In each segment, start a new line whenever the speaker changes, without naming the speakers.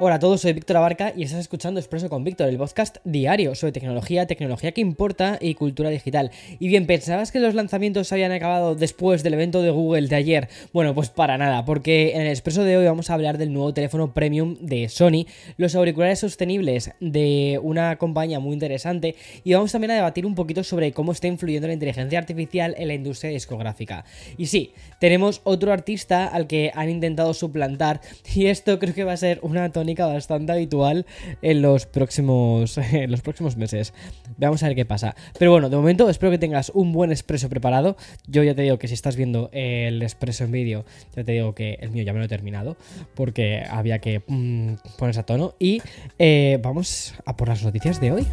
Hola a todos, soy Víctor Abarca y estás escuchando Expreso con Víctor, el podcast diario sobre tecnología, tecnología que importa y cultura digital. Y bien, ¿pensabas que los lanzamientos habían acabado después del evento de Google de ayer? Bueno, pues para nada, porque en el Expreso de hoy vamos a hablar del nuevo teléfono premium de Sony, los auriculares sostenibles de una compañía muy interesante y vamos también a debatir un poquito sobre cómo está influyendo la inteligencia artificial en la industria discográfica. Y sí, tenemos otro artista al que han intentado suplantar y esto creo que va a ser una bastante habitual en los próximos, los próximos meses. Veamos a ver qué pasa. Pero bueno, de momento espero que tengas un buen expreso preparado. Yo ya te digo que si estás viendo el expreso en vídeo, ya te digo que el mío ya me lo he terminado porque había que mm, ponerse a tono. Y eh, vamos a por las noticias de hoy.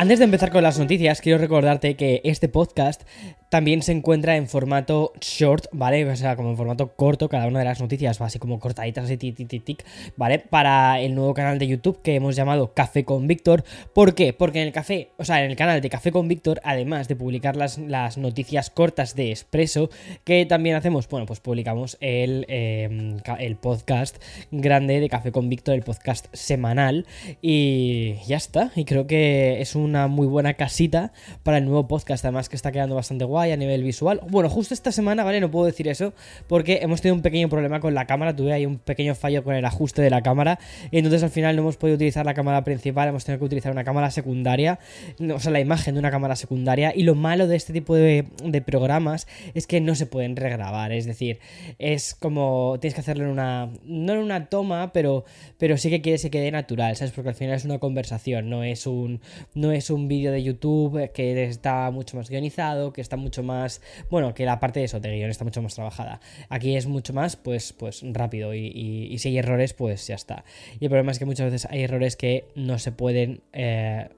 Antes de empezar con las noticias, quiero recordarte que este podcast también se encuentra en formato short, ¿vale? O sea, como en formato corto, cada una de las noticias va así como cortaditas, así, tic, tic, tic, ¿vale? Para el nuevo canal de YouTube que hemos llamado Café con Víctor. ¿Por qué? Porque en el café, o sea, en el canal de Café con Víctor, además de publicar las, las noticias cortas de Expreso, que también hacemos, bueno, pues publicamos el, em, el podcast grande de Café con Víctor, el podcast semanal. Y ya está. Y creo que es una muy buena casita para el nuevo podcast, además que está quedando bastante guay a nivel visual. Bueno, justo esta semana, ¿vale? No puedo decir eso porque hemos tenido un pequeño problema con la cámara. Tuve ahí un pequeño fallo con el ajuste de la cámara. Y entonces al final no hemos podido utilizar la cámara principal, hemos tenido que utilizar una cámara secundaria. O sea, la imagen de una cámara secundaria. Y lo malo de este tipo de, programas es que no se pueden regrabar. Es decir, es como tienes que hacerlo en una. No en una toma, pero, pero sí que quieres que quede natural, ¿sabes? Porque al final es una conversación, no es un, no es un vídeo de YouTube que está mucho más guionizado, que está mucho mucho más, bueno, que la parte de eso de guion está mucho más trabajada. Aquí es mucho más, pues, pues rápido y, si hay errores, pues ya está. Y el problema es que muchas veces hay errores que no se pueden... Eh,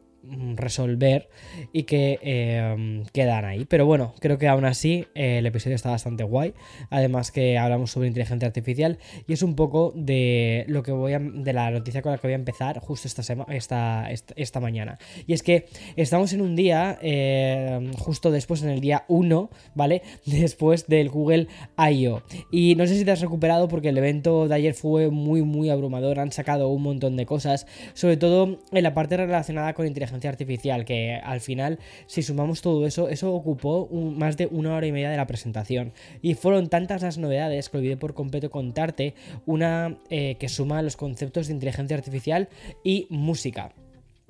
resolver y que em, quedan ahí. Pero bueno, creo que aún así eh, el episodio está bastante guay. Además que hablamos sobre inteligencia artificial y es un poco de lo que voy a, de la noticia con la que voy a empezar justo esta, esta, esta, mañana. Y es que estamos en un día, em, justo después, en el día 1, ¿vale? Después del Google I.O. Y no sé si te has recuperado porque el evento de ayer fue muy, muy abrumador. Han sacado un montón de cosas, sobre todo en la parte relacionada con inteligencia artificial, que al final, si sumamos todo eso, eso ocupó más de una hora y media de la presentación. Y fueron tantas las novedades que olvidé por completo contarte una eh, que suma los conceptos de inteligencia artificial y música.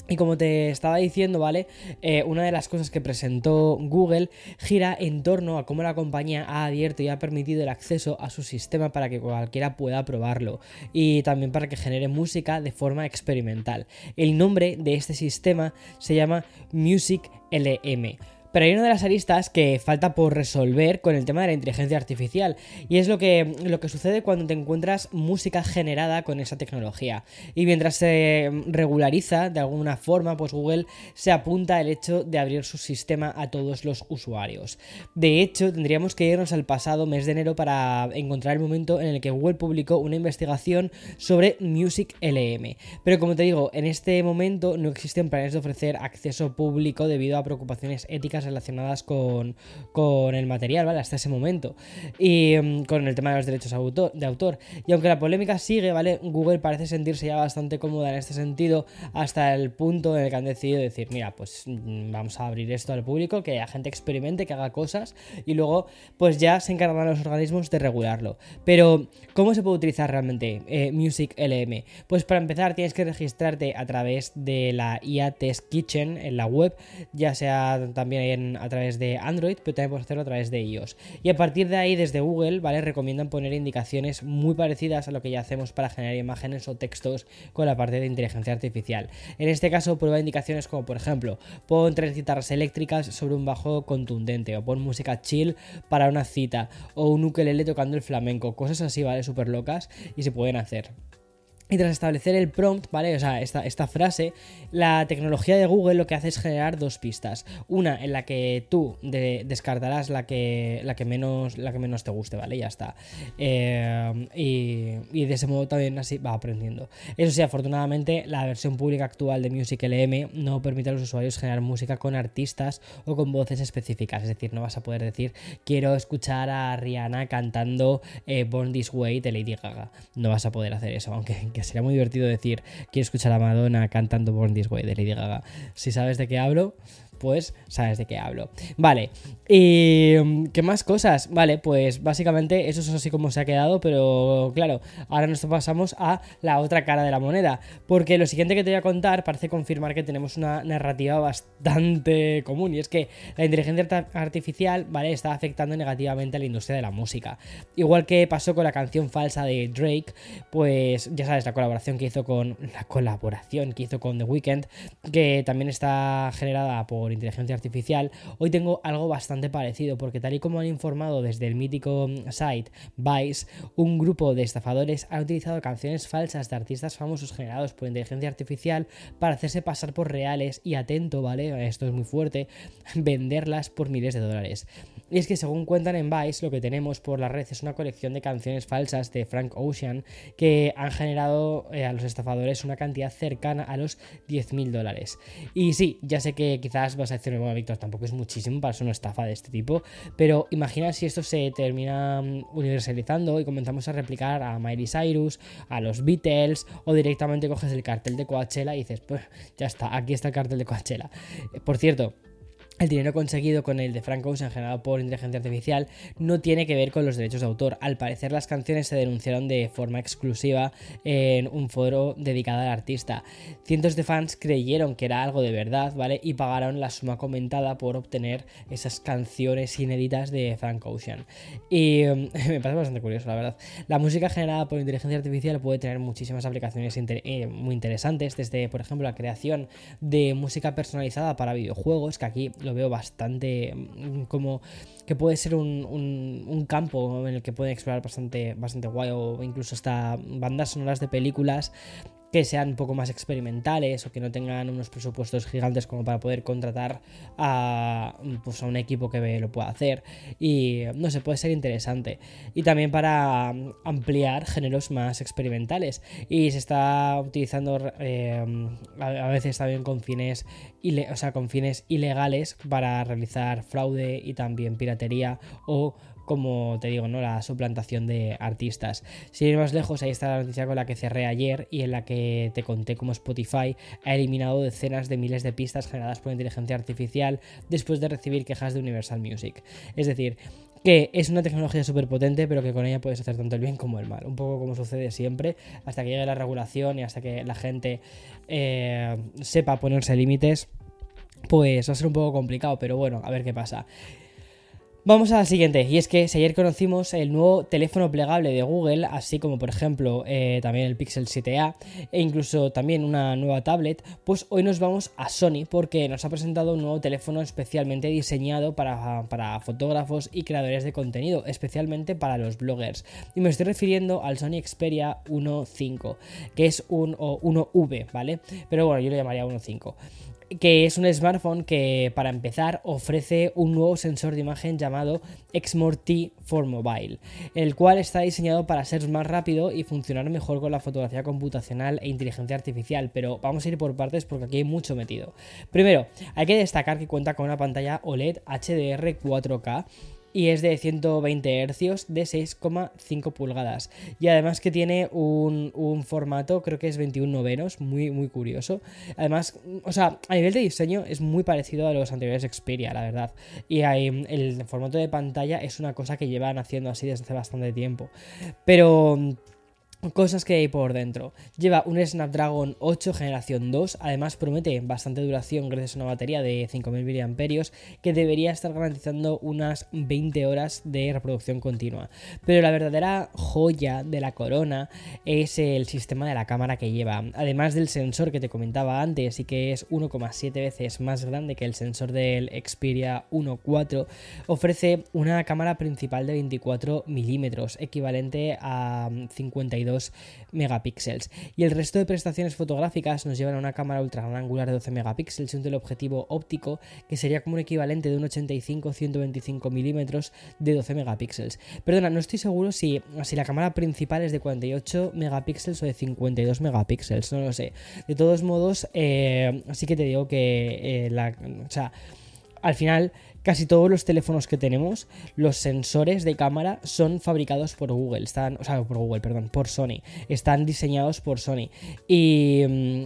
Y como te estaba diciendo, ¿vale? Eh, una de las cosas que presentó Google gira en torno a cómo la compañía ha abierto y ha permitido el acceso a su sistema para que cualquiera pueda probarlo y también para que genere música de forma experimental. El nombre de este sistema se llama Music LM. Pero hay una de las aristas que falta por resolver con el tema de la inteligencia artificial. Y es lo que, lo que sucede cuando te encuentras música generada con esa tecnología. Y mientras se regulariza de alguna forma, pues Google se apunta al hecho de abrir su sistema a todos los usuarios. De hecho, tendríamos que irnos al pasado mes de enero para encontrar el momento en el que Google publicó una investigación sobre Music LM. Pero como te digo, en este momento no existen planes de ofrecer acceso público debido a preocupaciones éticas relacionadas con, el material, ¿vale? Hasta ese momento. Y mm, con el tema de los derechos de autor. Y aunque la polémica sigue, ¿vale? Google parece sentirse ya bastante cómoda en este sentido hasta el punto en el que han decidido decir, mira, pues mm, vamos a abrir esto al público, que la gente experimente, que haga cosas y luego pues ya se encargarán los organismos de regularlo. Pero, ¿cómo se puede utilizar realmente eh, Music LM? Pues para empezar tienes que registrarte a través de la IA Test Kitchen en la web, ya sea también a través de Android, pero también puedes hacerlo a través de iOS. Y a partir de ahí, desde Google, ¿vale? Recomiendan poner indicaciones muy parecidas a lo que ya hacemos para generar imágenes o textos con la parte de inteligencia artificial. En este caso, prueba indicaciones como, por ejemplo, pon tres guitarras eléctricas sobre un bajo contundente, o pon música chill para una cita, o un ukelele tocando el flamenco, cosas así, ¿vale? Súper locas y se pueden hacer. Y tras establecer el prompt, ¿vale? O sea, esta, frase, la tecnología de Google lo que hace es generar dos pistas. Una en la que tú descartarás la que, la, que menos, la que menos te guste, ¿vale? Ya está. Eh, y, de ese modo también así va aprendiendo. Eso sí, afortunadamente, la versión pública actual de Music LM no permite a los usuarios generar música con artistas o con voces específicas. Es decir, no vas a poder decir, quiero escuchar a Rihanna cantando eh, Born This Way de Lady Gaga. No vas a poder hacer eso, aunque sería muy divertido decir, quiero escuchar a Madonna cantando Born This Way de Lady Gaga. Si sabes de qué hablo, pues sabes de qué hablo. Vale, y mm, ¿qué más cosas? Vale, pues básicamente eso es así como se ha quedado, pero claro, ahora nos pasamos a la otra cara de la moneda, porque lo siguiente que te voy a contar parece confirmar que tenemos una narrativa bastante común, y es que la inteligencia artificial, ¿vale? Está afectando negativamente a la industria de la música. Igual que pasó con la canción falsa de Drake, pues ya sabes, la colaboración que hizo con la colaboración que hizo con The Weeknd, que también está generada por inteligencia artificial, hoy tengo algo bastante parecido, porque tal y como han informado desde el mítico site Vice, un grupo de estafadores ha utilizado canciones falsas de artistas famosos generados por inteligencia artificial para hacerse pasar por reales y atento, ¿vale? Esto es muy fuerte, venderlas por miles de dólares. Y es que según cuentan en Vice, lo que tenemos por la red es una colección de canciones falsas de Frank Ocean que han generado eh, a los estafadores una cantidad cercana a los 10.000 dólares. Y sí, ya sé que quizás vas a decirme, bueno, Víctor, tampoco es muchísimo para ser una estafa de este tipo, pero imagina si esto se termina mm, universalizando y comenzamos a replicar a Miley Cyrus, a los Beatles, o directamente coges el cartel de Coachella y dices, pues ya está, aquí está el cartel de Coachella. Eh, por cierto, el dinero conseguido con el de Frank Ocean generado por inteligencia artificial no tiene que ver con los derechos de autor. Al parecer las canciones se denunciaron de forma exclusiva en un foro dedicado al artista. Cientos de fans creyeron que era algo de verdad, ¿vale? Y pagaron la suma comentada por obtener esas canciones inéditas de Frank Ocean. Y me parece bastante curioso, la verdad. La música generada por inteligencia artificial puede tener muchísimas aplicaciones eh, muy interesantes, desde, por ejemplo, la creación de música personalizada para videojuegos, que aquí lo veo bastante mm, como que puede ser un, un, campo en el que pueden explorar bastante, bastante guay o incluso hasta bandas sonoras de películas que sean un poco más experimentales o que no tengan unos presupuestos gigantes como para poder contratar a, pues a un equipo que lo pueda hacer. Y no sé, puede ser interesante. Y también para ampliar géneros más experimentales. Y se está utilizando eh, a, veces también con fines, o sea, con fines ilegales para realizar fraude y también piratería o como te digo, ¿no? La suplantación de artistas. Si ir más lejos, ahí está la noticia con la que cerré ayer y en la que te conté cómo Spotify ha eliminado decenas de miles de pistas generadas por inteligencia artificial después de recibir quejas de Universal Music. Es decir, que es una tecnología súper potente, pero que con ella puedes hacer tanto el bien como el mal. Un poco como sucede siempre, hasta que llegue la regulación y hasta que la gente eh, sepa ponerse límites, pues va a ser un poco complicado, pero bueno, a ver qué pasa. Vamos a la siguiente, y es que si ayer conocimos el nuevo teléfono plegable de Google, así como por ejemplo eh, también el Pixel 7a e incluso también una nueva tablet, pues hoy nos vamos a Sony porque nos ha presentado un nuevo teléfono especialmente diseñado para, para fotógrafos y creadores de contenido, especialmente para los bloggers. Y me estoy refiriendo al Sony Xperia 1.5, que es un 1V, ¿vale? Pero bueno, yo lo llamaría 1.5 que es un smartphone que para empezar ofrece un nuevo sensor de imagen llamado Exmor T for Mobile, el cual está diseñado para ser más rápido y funcionar mejor con la fotografía computacional e inteligencia artificial, pero vamos a ir por partes porque aquí hay mucho metido. Primero, hay que destacar que cuenta con una pantalla OLED HDR 4K y es de 120 Hz de 6,5 pulgadas. Y además que tiene un, formato, creo que es 21 novenos, muy, muy curioso. Además, o sea, a nivel de diseño es muy parecido a los anteriores Xperia, la verdad. Y el formato de pantalla es una cosa que llevan haciendo así desde hace bastante tiempo. Pero Cosas que hay por dentro. Lleva un Snapdragon 8 generación 2, además promete bastante duración gracias a una batería de 5000 mAh que debería estar garantizando unas 20 horas de reproducción continua. Pero la verdadera joya de la corona es el sistema de la cámara que lleva. Además del sensor que te comentaba antes y que es 1,7 veces más grande que el sensor del Xperia 1.4, ofrece una cámara principal de 24 milímetros, equivalente a 52 megapíxeles. Y el resto de prestaciones fotográficas nos llevan a una cámara ultra gran angular de 12 megapíxeles y un teleobjetivo óptico que sería como un equivalente de un 85-125 milímetros de 12 megapíxeles. Perdona, no estoy seguro si, si la cámara principal es de 48 megapíxeles o de 52 megapíxeles, no lo sé. De todos modos, eh, sí que te digo que eh, la, o sea, al final casi todos los teléfonos que tenemos, los sensores de cámara son fabricados por Google, están, o sea, por Google, perdón, por Sony, están diseñados por Sony. Y mm,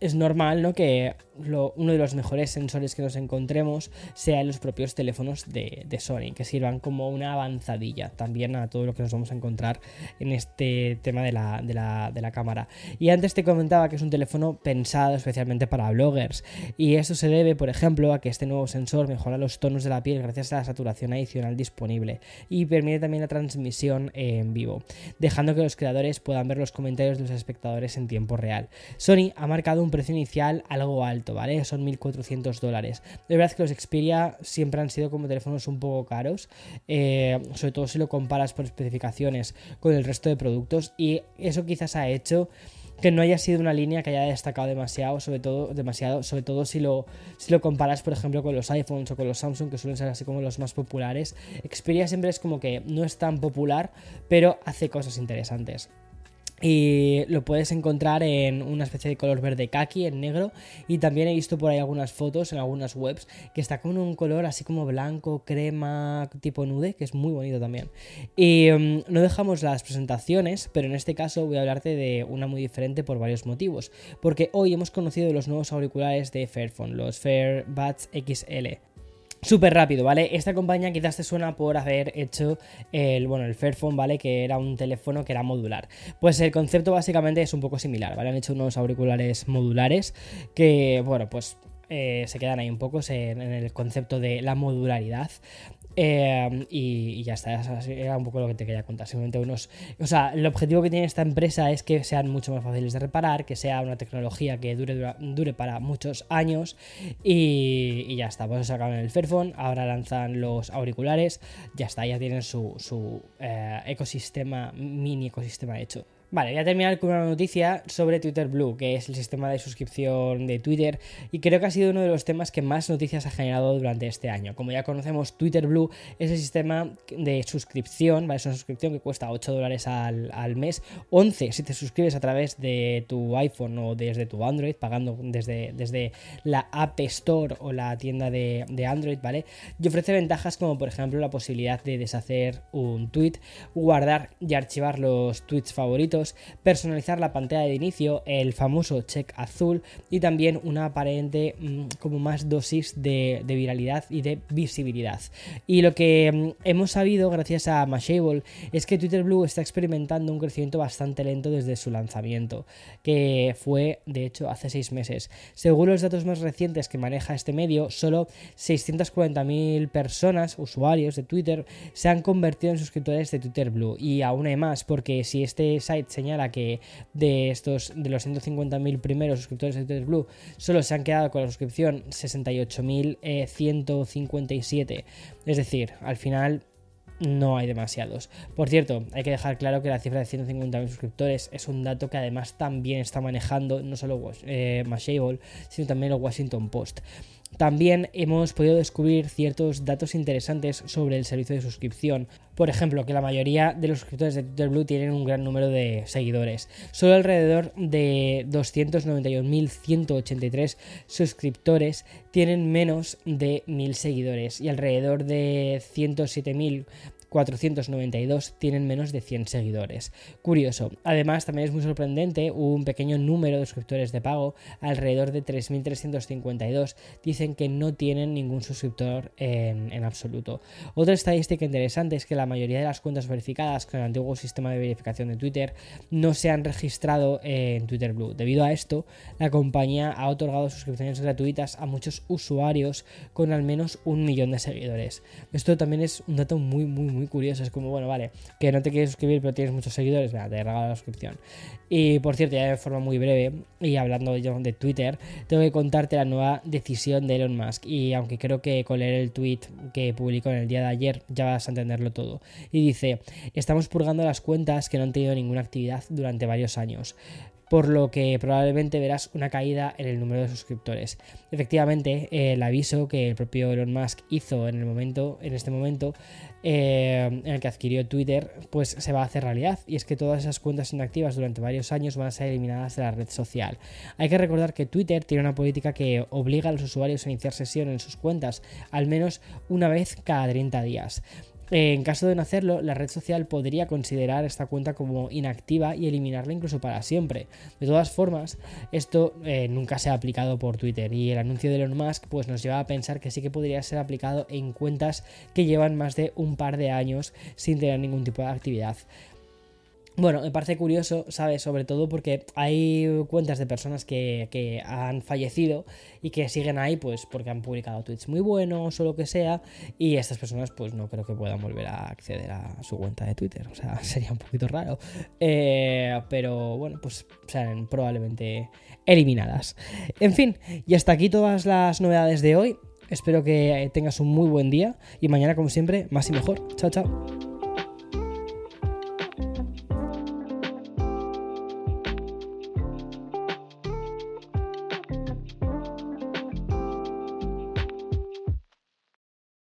es normal, ¿no? Que uno de los mejores sensores que nos encontremos sea en los propios teléfonos de, Sony, que sirvan como una avanzadilla también a todo lo que nos vamos a encontrar en este tema de la, de la, cámara. Y antes te comentaba que es un teléfono pensado especialmente para bloggers, y eso se debe, por ejemplo, a que este nuevo sensor mejora los tonos de la piel gracias a la saturación adicional disponible y permite también la transmisión en vivo, dejando que los creadores puedan ver los comentarios de los espectadores en tiempo real. Sony ha marcado un precio inicial algo alto ¿vale? Son 1.400 dólares. De verdad que los Xperia siempre han sido como teléfonos un poco caros, eh, sobre todo si lo comparas por especificaciones con el resto de productos y eso quizás ha hecho que no haya sido una línea que haya destacado demasiado, sobre todo, demasiado, sobre todo si lo, si lo comparas, por ejemplo, con los iPhones o con los Samsung, que suelen ser así como los más populares. Xperia siempre es como que no es tan popular, pero hace cosas interesantes. Y lo puedes encontrar en una especie de color verde kaki, en negro. Y también he visto por ahí algunas fotos en algunas webs que está con un color así como blanco, crema, tipo nude, que es muy bonito también. Y mm, no dejamos las presentaciones, pero en este caso voy a hablarte de una muy diferente por varios motivos. Porque hoy hemos conocido los nuevos auriculares de Fairphone, los Fairbuds XL. Súper rápido, ¿vale? Esta compañía quizás te suena por haber hecho el, bueno, el Fairphone, ¿vale? Que era un teléfono que era modular. Pues el concepto básicamente es un poco similar, ¿vale? Han hecho unos auriculares modulares que, bueno, pues eh, se quedan ahí un poco en, el concepto de la modularidad. Em, y, ya está, era un poco lo que te quería contar. Simplemente unos. O sea, el objetivo que tiene esta empresa es que sean mucho más fáciles de reparar, que sea una tecnología que dure, dure, para muchos años. Y, ya está, pues sacaron el Fairphone, ahora lanzan los auriculares, ya está, ya tienen su, su eh, ecosistema, mini ecosistema hecho. Vale, voy a terminar con una noticia sobre Twitter Blue, que es el sistema de suscripción de Twitter, y creo que ha sido uno de los temas que más noticias ha generado durante este año. Como ya conocemos, Twitter Blue es el sistema de suscripción, ¿vale? Es una suscripción que cuesta 8 dólares al, mes, 11 si te suscribes a través de tu iPhone o desde tu Android, pagando desde, desde la App Store o la tienda de, de Android, ¿vale? Y ofrece ventajas como por ejemplo la posibilidad de deshacer un tweet, guardar y archivar los tweets favoritos, personalizar la pantalla de inicio, el famoso check azul y también una aparente mm, como más dosis de, viralidad y de visibilidad. Y lo que mm, hemos sabido gracias a Mashable es que Twitter Blue está experimentando un crecimiento bastante lento desde su lanzamiento, que fue de hecho hace seis meses. Según los datos más recientes que maneja este medio, solo 640.000 personas, usuarios de Twitter, se han convertido en suscriptores de Twitter Blue. Y aún hay más, porque si este site señala que de estos de los 150.000 primeros suscriptores de Twitter Blue solo se han quedado con la suscripción 68.157. Eh, es decir, al final no hay demasiados. Por cierto, hay que dejar claro que la cifra de 150.000 suscriptores es un dato que además también está manejando no solo eh, Mashable, sino también el Washington Post. También hemos podido descubrir ciertos datos interesantes sobre el servicio de suscripción. Por ejemplo, que la mayoría de los suscriptores de Twitter Blue tienen un gran número de seguidores. Solo alrededor de 291.183 suscriptores tienen menos de 1.000 seguidores y alrededor de 107.000 492 tienen menos de 100 seguidores. Curioso. Además, también es muy sorprendente, un pequeño número de suscriptores de pago, alrededor de 3.352, dicen que no tienen ningún suscriptor en, en absoluto. Otra estadística interesante es que la mayoría de las cuentas verificadas con el antiguo sistema de verificación de Twitter no se han registrado en Twitter Blue. Debido a esto, la compañía ha otorgado suscripciones gratuitas a muchos usuarios con al menos un millón de seguidores. Esto también es un dato muy, muy, muy curioso. Es como, bueno, vale, que no te quieres suscribir pero tienes muchos seguidores, venga, te regalo la suscripción. Y por cierto, ya de forma muy breve, y hablando yo de Twitter, tengo que contarte la nueva decisión de Elon Musk. Y aunque creo que con leer el tweet que publicó en el día de ayer ya vas a entenderlo todo. Y dice, estamos purgando las cuentas que no han tenido ninguna actividad durante varios años por lo que probablemente verás una caída en el número de suscriptores. Efectivamente, el aviso que el propio Elon Musk hizo en el momento, en este momento, eh, en el que adquirió Twitter, pues se va a hacer realidad. Y es que todas esas cuentas inactivas durante varios años van a ser eliminadas de la red social. Hay que recordar que Twitter tiene una política que obliga a los usuarios a iniciar sesión en sus cuentas al menos una vez cada 30 días. En caso de no hacerlo, la red social podría considerar esta cuenta como inactiva y eliminarla incluso para siempre. De todas formas, esto eh, nunca se ha aplicado por Twitter y el anuncio de Elon Musk pues, nos lleva a pensar que sí que podría ser aplicado en cuentas que llevan más de un par de años sin tener ningún tipo de actividad. Bueno, me parece curioso, ¿sabes? Sobre todo porque hay cuentas de personas que, han fallecido y que siguen ahí, pues porque han publicado tweets muy buenos o lo que sea, y estas personas, pues no creo que puedan volver a acceder a su cuenta de Twitter. O sea, sería un poquito raro. Eh, pero bueno, pues serán probablemente eliminadas. En fin, y hasta aquí todas las novedades de hoy. Espero que tengas un muy buen día y mañana, como siempre, más y mejor. Chao, chao.